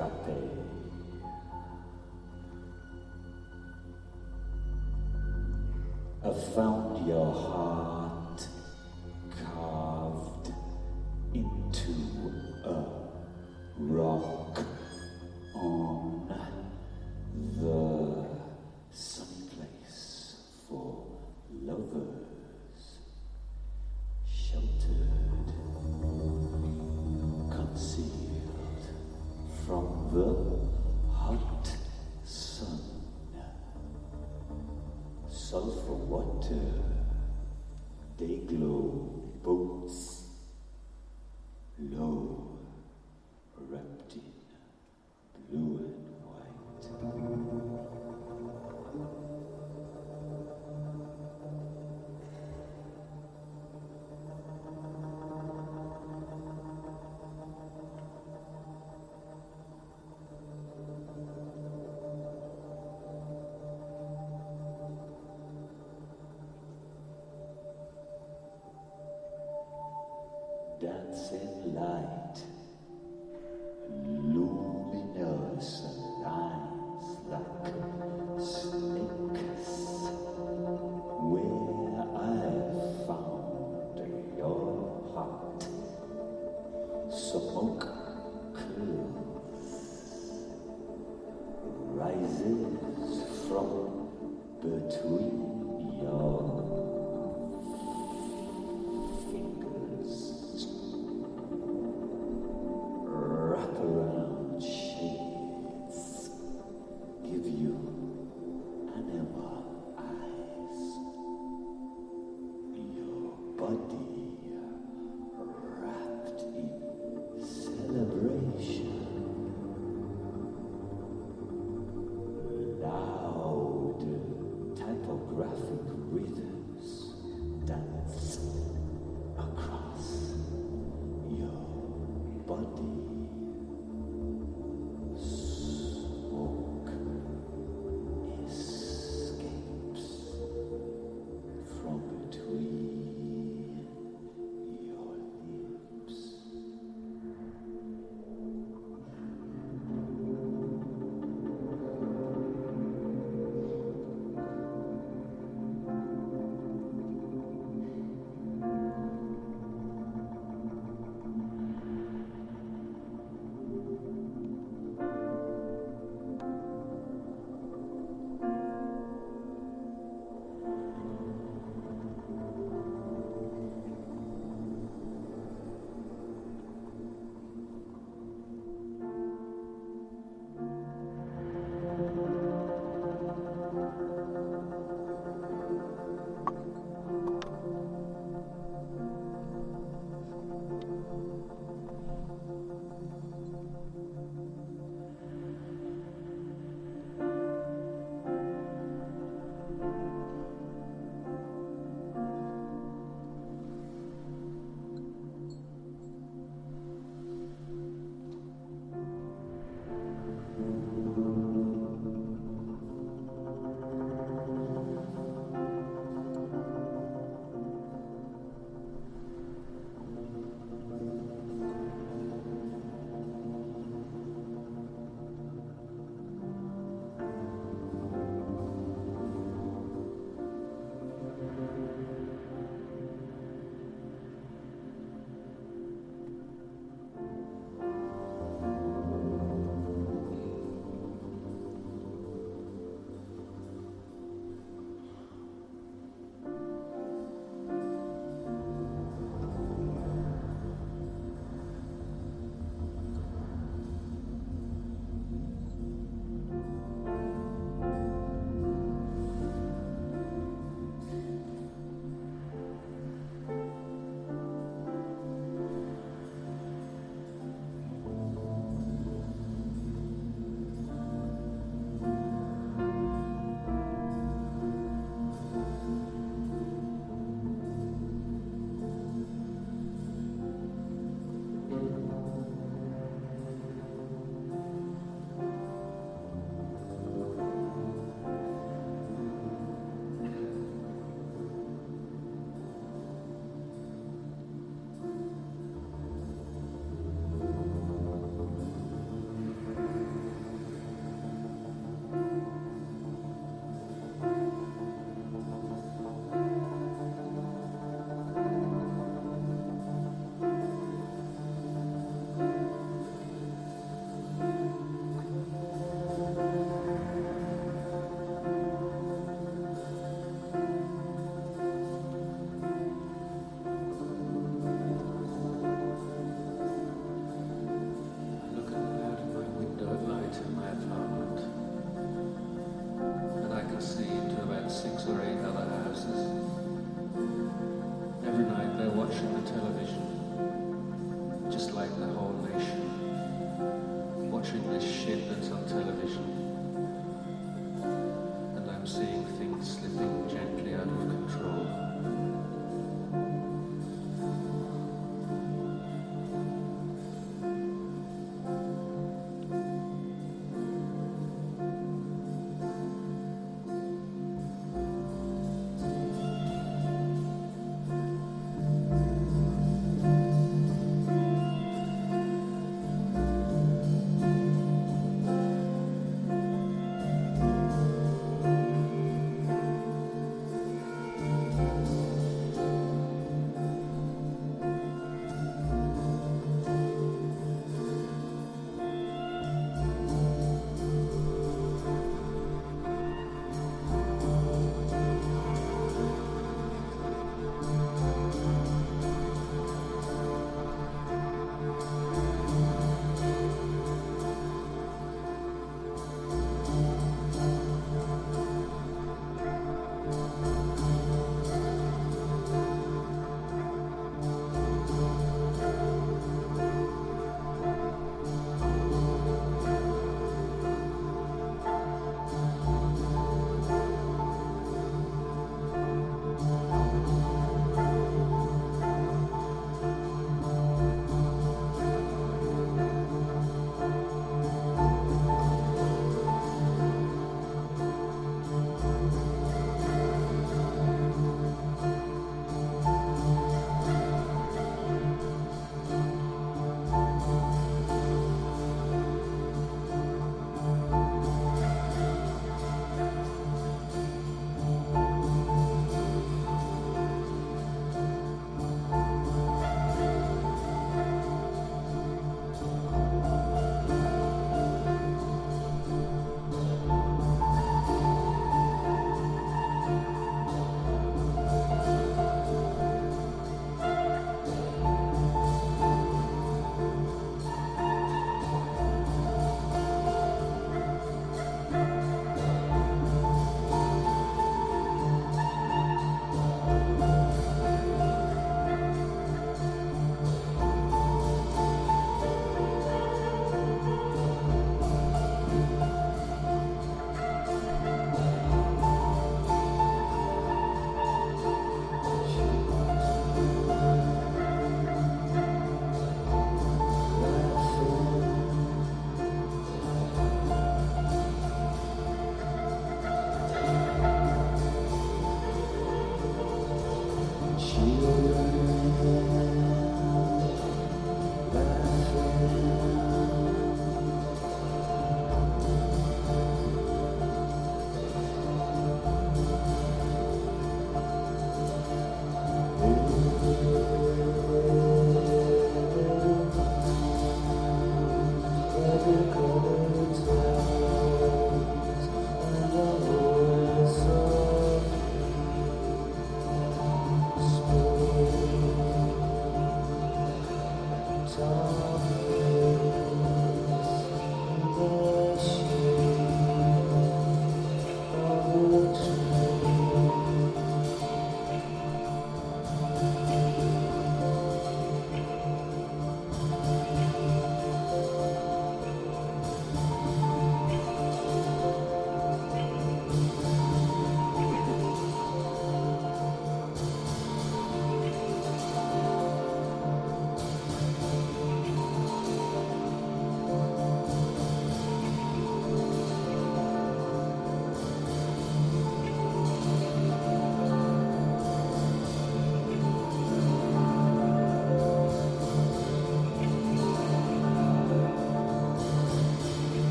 座って。Dancing light,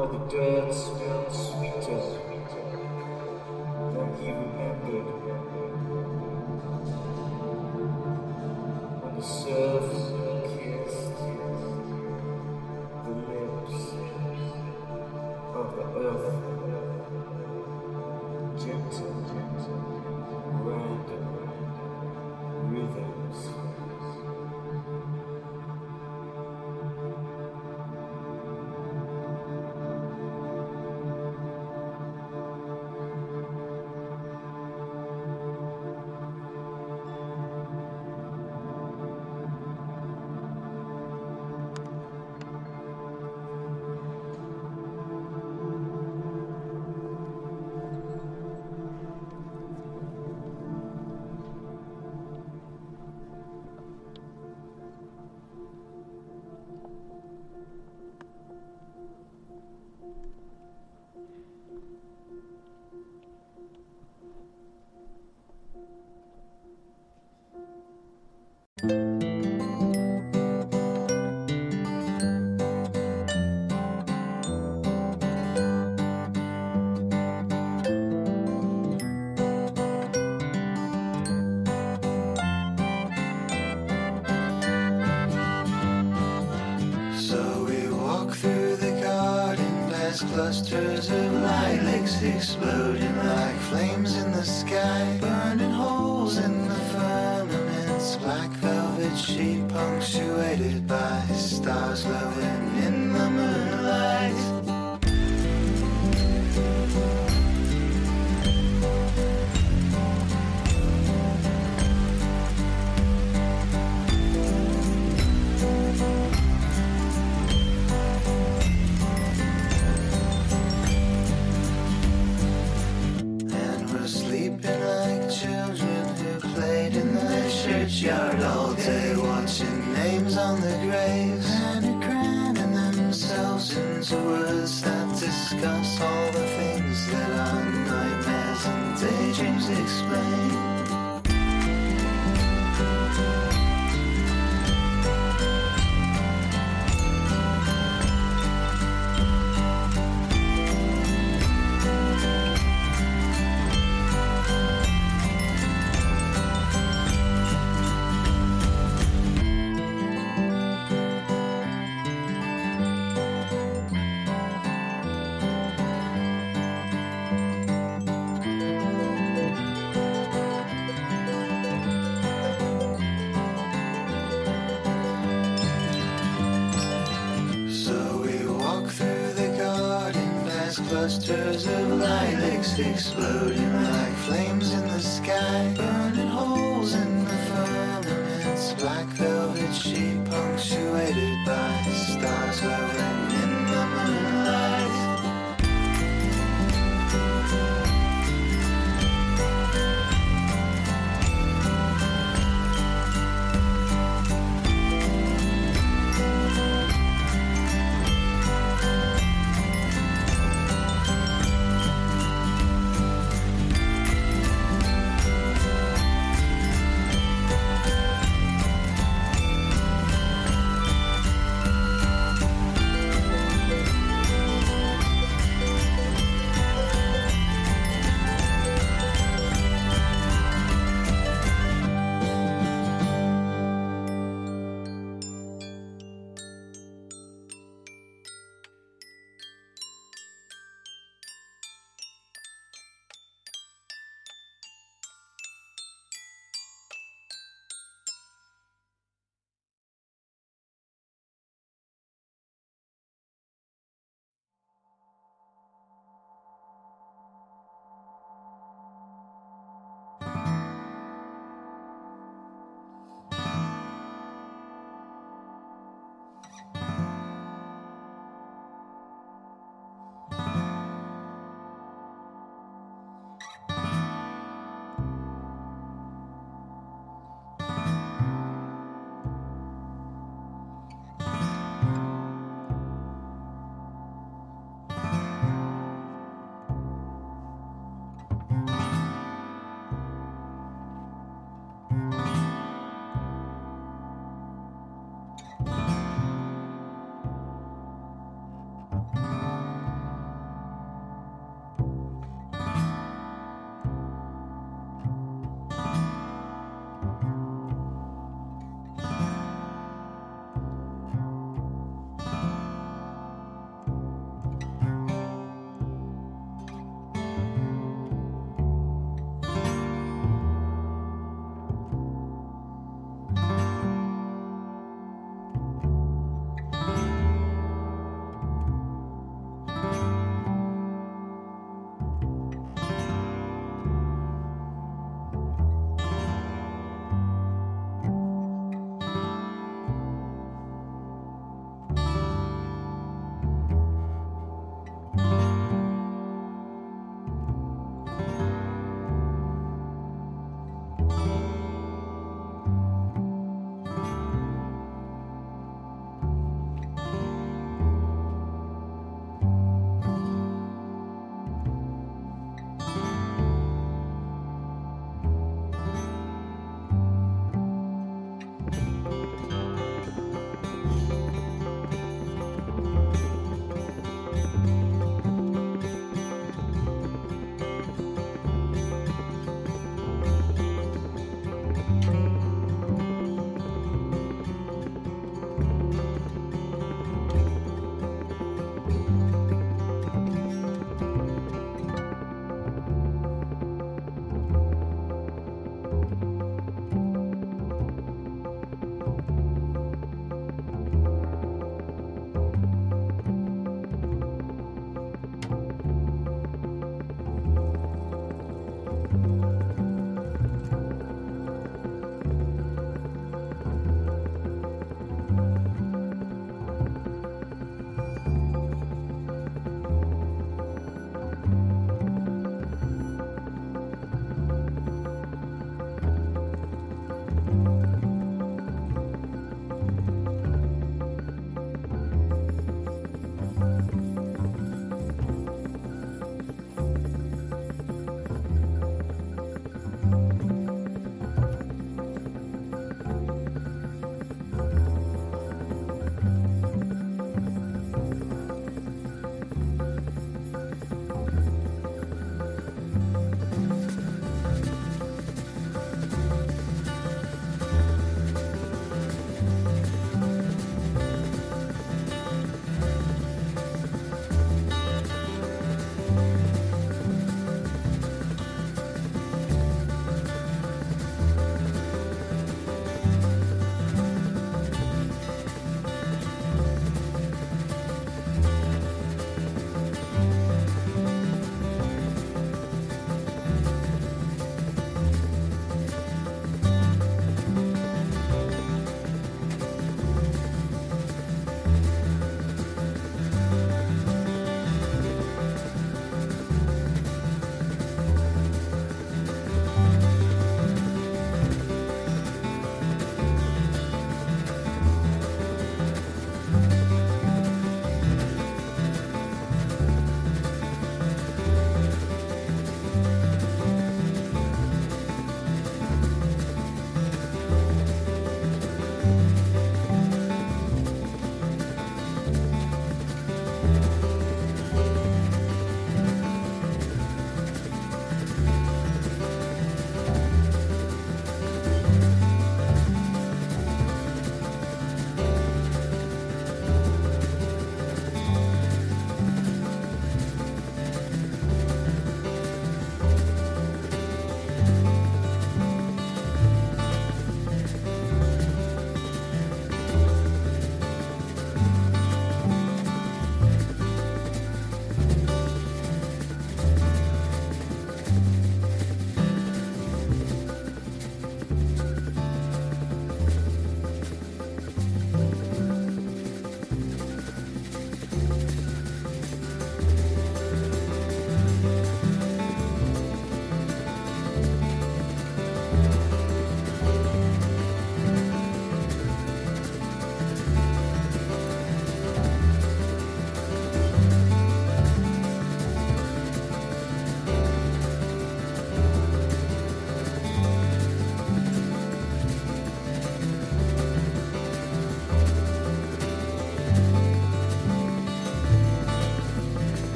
Oh, the dirt smells sweeter. Exploding like flames in the sky, burning holes in the firmaments. Black velvet sheet punctuated clusters of lilacs exploding like flames in the sky.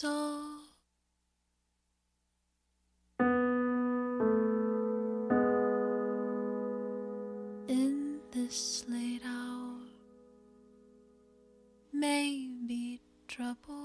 soul. In this late hour, maybe trouble.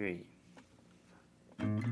しみに。